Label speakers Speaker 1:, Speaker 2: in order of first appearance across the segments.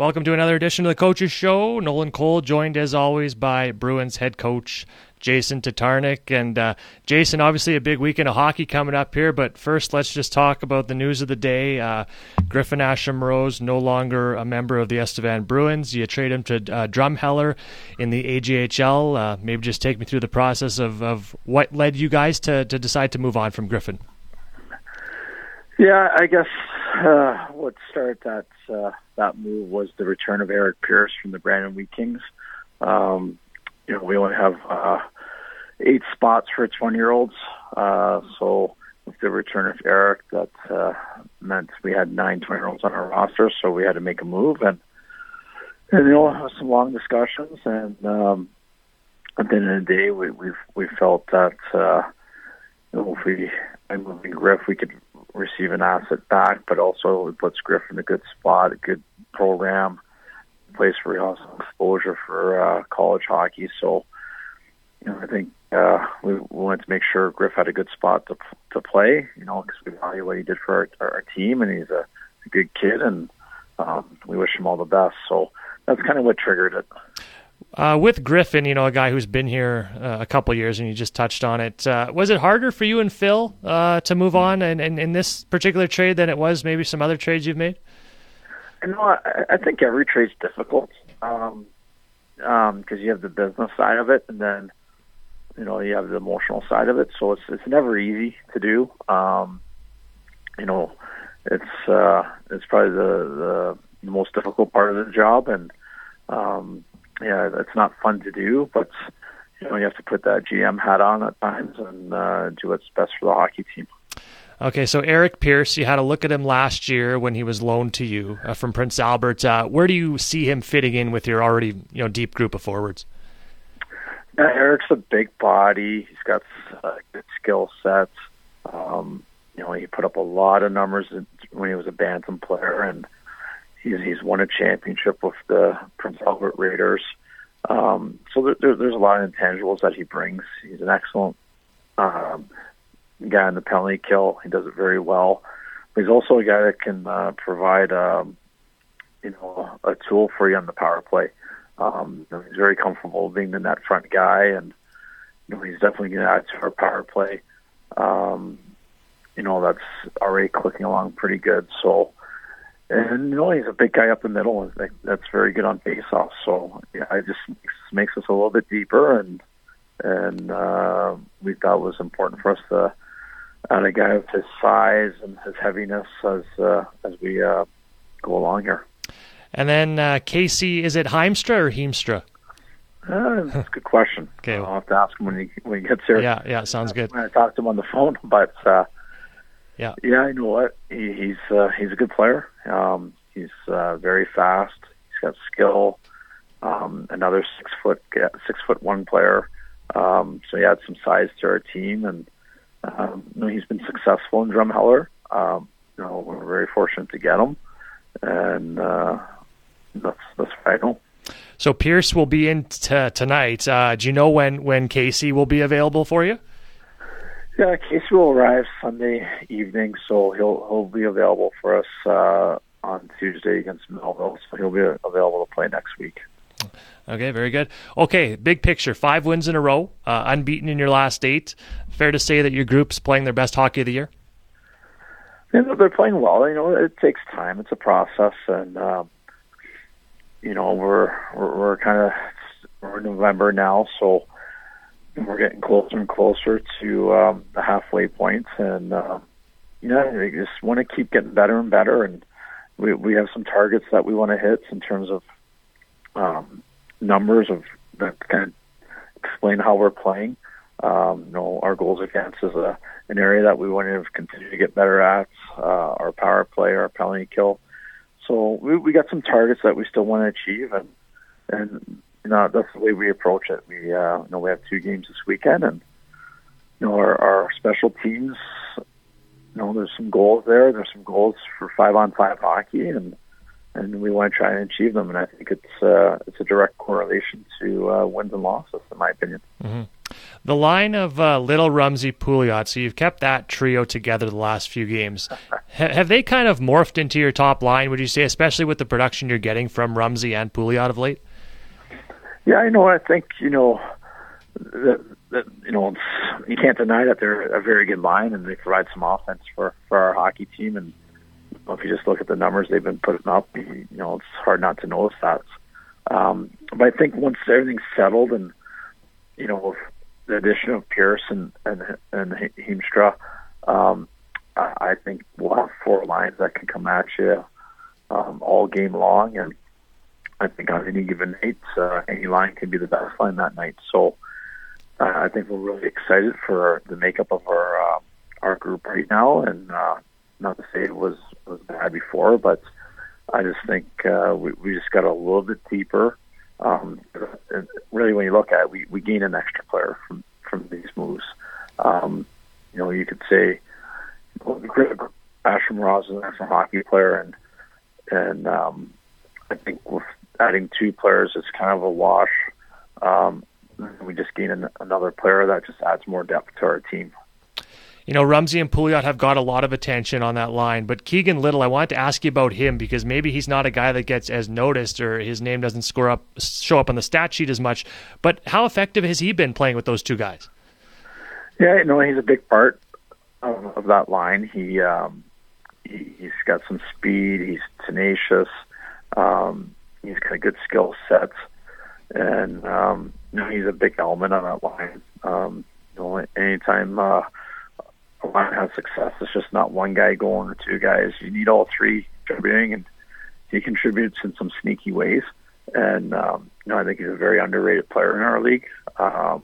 Speaker 1: Welcome to another edition of the Coaches Show. Nolan Kowal, joined as always by Bruins head coach Jason Tatarnic. And uh, Jason, obviously a big weekend of hockey coming up here, but first let's just talk about the news of the day. Uh, Griffin Asham-Moroz, no longer a member of the Estevan Bruins. You trade him to uh, Drumheller in the AJHL. Uh, maybe just take me through the process of, of what led you guys to, to decide to move on from Griffin.
Speaker 2: Yeah, I guess uh, what started that uh, that move was the return of Eric Pierce from the Brandon Wheat Kings. Um, you know, we only have uh, eight spots for 20 year olds. Uh, so with the return of Eric, that uh, meant we had nine 20 year olds on our roster. So we had to make a move and, and you know, some long discussions. And um, at the end of the day, we, we, we felt that, uh, you know, if we, by moving Griff, we could receive an asset back, but also it puts Griff in a good spot, a good program, place for he has some exposure for uh, college hockey. So, you know, I think uh, we, we wanted to make sure Griff had a good spot to to play. You know, because we value what he did for our, our team, and he's a, a good kid, and um, we wish him all the best. So that's kind of what triggered it.
Speaker 1: Uh, with Griffin, you know, a guy who's been here uh, a couple years, and you just touched on it. Uh, was it harder for you and Phil uh, to move on and in this particular trade than it was maybe some other trades you've made?
Speaker 2: Know, I, I think every trade's difficult because um, um, you have the business side of it, and then you know you have the emotional side of it. So it's it's never easy to do. Um, you know, it's uh, it's probably the, the most difficult part of the job, and um, yeah, it's not fun to do, but you know you have to put that GM hat on at times and uh, do what's best for the hockey team.
Speaker 1: Okay, so Eric Pierce, you had a look at him last year when he was loaned to you uh, from Prince Albert. Uh, where do you see him fitting in with your already you know deep group of forwards?
Speaker 2: Yeah, Eric's a big body. He's got a good skill sets. Um, you know, he put up a lot of numbers when he was a bantam player, and He's he's won a championship with the Prince Albert Raiders. Um, so there, there, there's a lot of intangibles that he brings. He's an excellent um, guy in the penalty kill. He does it very well. But he's also a guy that can uh, provide, um, you know, a tool for you on the power play. Um, he's very comfortable being the net front guy, and you know, he's definitely going to add to our power play. Um, you know, that's already clicking along pretty good. So and you know he's a big guy up the middle, and that's very good on faceoff. So yeah, it just makes, makes us a little bit deeper, and and uh, we thought it was important for us to add a guy of his size and his heaviness as uh, as we uh, go along here.
Speaker 1: And then uh, Casey, is it Heimstra or Heemstra?
Speaker 2: Uh, that's a good question. okay, I'll have to ask him when he when he gets here.
Speaker 1: Yeah, yeah, sounds good.
Speaker 2: When I talked to him on the phone, but uh,
Speaker 1: yeah.
Speaker 2: Yeah, you know what? He, he's uh, he's a good player. Um, he's uh, very fast. He's got skill. Um, another six foot six foot one player. Um, so he adds some size to our team, and um, you know, he's been successful in Drumheller. Um, you know, we're very fortunate to get him, and uh, that's that's vital.
Speaker 1: So Pierce will be in t- tonight. Uh, do you know when when Casey will be available for you?
Speaker 2: Yeah, Casey will arrive Sunday evening, so he'll he'll be available for us uh, on Tuesday against Melville. So he'll be available to play next week.
Speaker 1: Okay, very good. Okay, big picture: five wins in a row, uh, unbeaten in your last eight. Fair to say that your group's playing their best hockey of the year.
Speaker 2: Yeah, they're playing well. You know, it takes time; it's a process, and um, you know, we're we're, we're kind of we're in November now, so we're getting closer and closer to um, the halfway point. And uh, you know, we just want to keep getting better and better. And we we have some targets that we want to hit in terms of um, numbers of that kind of explain how we're playing. Um, you know, our goals against is a an area that we want to continue to get better at. Uh, our power play, our penalty kill. So we we got some targets that we still want to achieve, and and you know that's the way we approach it. We uh, you know we have two games this weekend, and you know our, our special teams. You know, there's some goals there. There's some goals for five on five hockey, and and we want to try and achieve them. And I think it's uh, it's a direct correlation to uh, wins and losses, in my opinion.
Speaker 1: Mm-hmm. The line of uh, Little Rumsey Pouliot. So you've kept that trio together the last few games. Have they kind of morphed into your top line? Would you say, especially with the production you're getting from Rumsey and Pouliot of late?
Speaker 2: Yeah, I know. I think you know that, that you know you can't deny that they're a very good line and they provide some offense for for our hockey team. And if you just look at the numbers they've been putting up, you know it's hard not to notice that. Um, but I think once everything's settled and you know with the addition of Pierce and and, and Heemstra, um, I, think we'll have four lines that can come at you um, all game long and I think on any given night, uh, any line can be the best line that night. So uh, I think we're really excited for the makeup of our uh, our group right now. And uh, not to say it was was bad before, but I just think uh, we we just got a little bit deeper. Um, and really, when you look at it, we we gain an extra player from from these moves. Um, you know, you could say Asham-Moroz is an excellent hockey player, and and um, I think with adding two players, it's kind of a wash. Um, we just gain an, another player that just adds more depth to our team.
Speaker 1: You know, Rumsey and Pouliot have got a lot of attention on that line, but Keegan Little, I wanted to ask you about him because maybe he's not a guy that gets as noticed or his name doesn't score up show up on the stat sheet as much. But how effective has he been playing with those two guys?
Speaker 2: Yeah, you know, he's a big part of, of that line. He, um, he he's got some speed. He's tenacious. Um, He's got a good skill set, and um, you know he's a big element on that line. Um, you know, anytime uh, a line has success, it's just not one guy going or two guys. You need all three contributing, and he contributes in some sneaky ways. And um, you know, I think he's a very underrated player in our league. Um,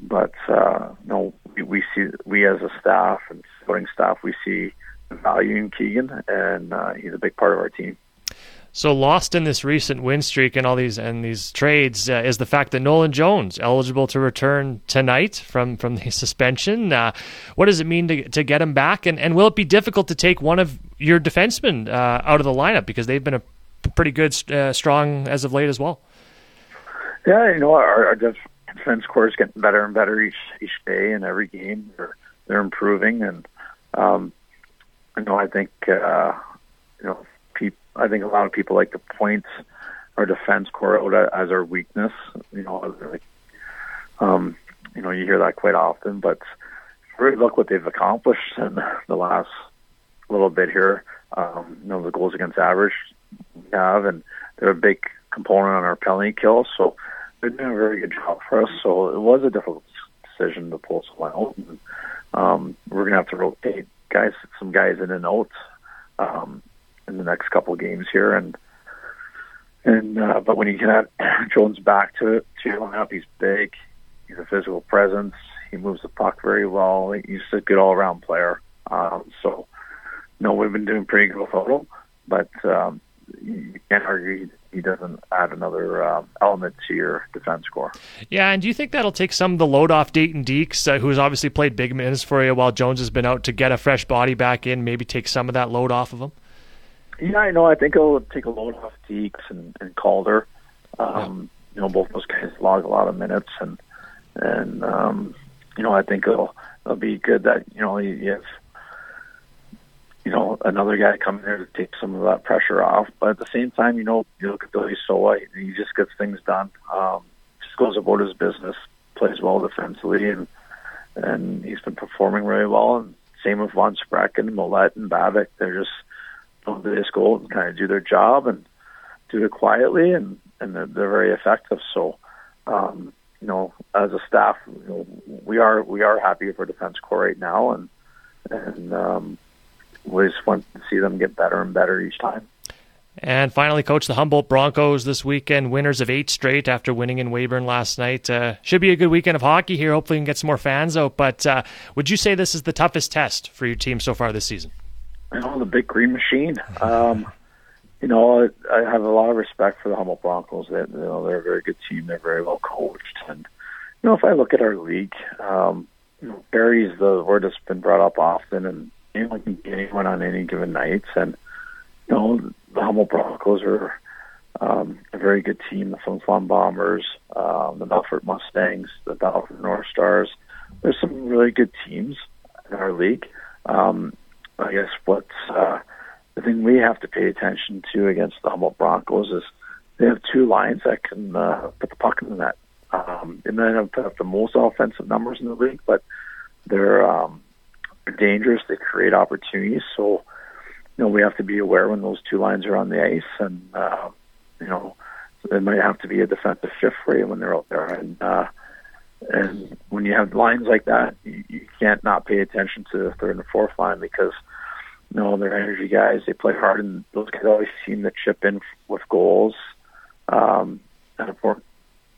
Speaker 2: but uh, no, we, we see we as a staff and supporting staff, we see value in Keegan, and uh, he's a big part of our team.
Speaker 1: So lost in this recent win streak and all these and these trades uh, is the fact that Nolan Jones eligible to return tonight from from the suspension. Uh, what does it mean to to get him back? And and will it be difficult to take one of your defensemen uh, out of the lineup because they've been a pretty good uh, strong as of late as well?
Speaker 2: Yeah, you know our, our defense core is getting better and better each each day and every game. They're they're improving and um, you know I think uh, you know I think a lot of people like to point our defense core out as our weakness. You know, um, you know, you hear that quite often, but really look what they've accomplished in the last little bit here. Um, you know, the goals against average we have, and they're a big component on our penalty kill. So they're doing a very good job for us. So it was a difficult decision to pull someone out. And, um, we're gonna have to rotate guys, some guys in and out. Next couple of games here. And and uh, but when you can add Jones back to to your lineup, he's big. He's a physical presence. He moves the puck very well. He's a good all around player. Um, so, no, we've been doing pretty good without him, but um, you can't argue he doesn't add another um, element to your defense core.
Speaker 1: Yeah, and do you think that'll take some of the load off Dayton Deeks, uh, who's obviously played big minutes for you while Jones has been out, to get a fresh body back in, maybe take some of that load off of him?
Speaker 2: Yeah, I know. I think it'll take a load off Deeks and, and Calder. Um, yeah. You know, both those guys log a lot of minutes, and and um, you know, I think it'll it'll be good that you know you have you know another guy coming there to take some of that pressure off. But at the same time, you know, you look at Billy Soa, he just gets things done. Um, just goes about his business, plays well defensively, and and he's been performing really well. And same with Von Sprecken, Millette, and Babik. They're just to this goal and kind of do their job and do it quietly, and and they're, they're very effective. So, um, you know, as a staff, you know, we are we are happy with our defense core right now, and and um, we just want to see them get better and better each time.
Speaker 1: And finally, coach the Humboldt Broncos this weekend, winners of eight straight after winning in Weyburn last night. Uh, should be a good weekend of hockey here. Hopefully, we can get some more fans out. But uh, would you say this is the toughest test for your team so far this season?
Speaker 2: You know, the big green machine. Um, you know, I, I have a lot of respect for the Humboldt Broncos. They, you know, they're a very good team. They're very well coached, and you know, if I look at our league, um, you know, Barrie's the word that's been brought up often, and anyone can beat anyone on any given nights. And you know, the Humboldt Broncos are um, a very good team. The Flin Bombers, um, the Melfort Mustangs, the Battleford North Stars. There's some really good teams in our league. Um, I guess what's uh, the thing we have to pay attention to against the Humboldt Broncos is they have two lines that can uh, put the puck in the net. Um, they might have, have the most offensive numbers in the league, but they're um, dangerous. They create opportunities. So, you know, we have to be aware when those two lines are on the ice, and uh, you know, there might have to be a defensive shift for you when they're out there. And uh, and when you have lines like that, you, you can't not pay attention to the third and fourth line because you know they're energy guys. They play hard, and those guys always seem to chip in with goals um, at important,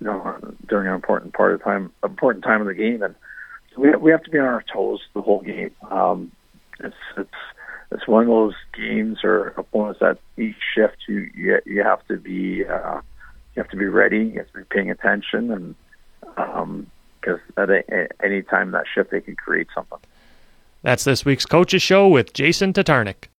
Speaker 2: you know, during an important part of time, important time of the game, and so we we have to be on our toes the whole game. Um, it's it's it's one of those games or opponents that each shift you you, you have to be uh, you have to be ready. You have to be paying attention, and because um, at a, any time that shift they can create something.
Speaker 1: That's this week's Coaches Show with Jason Tatarnic.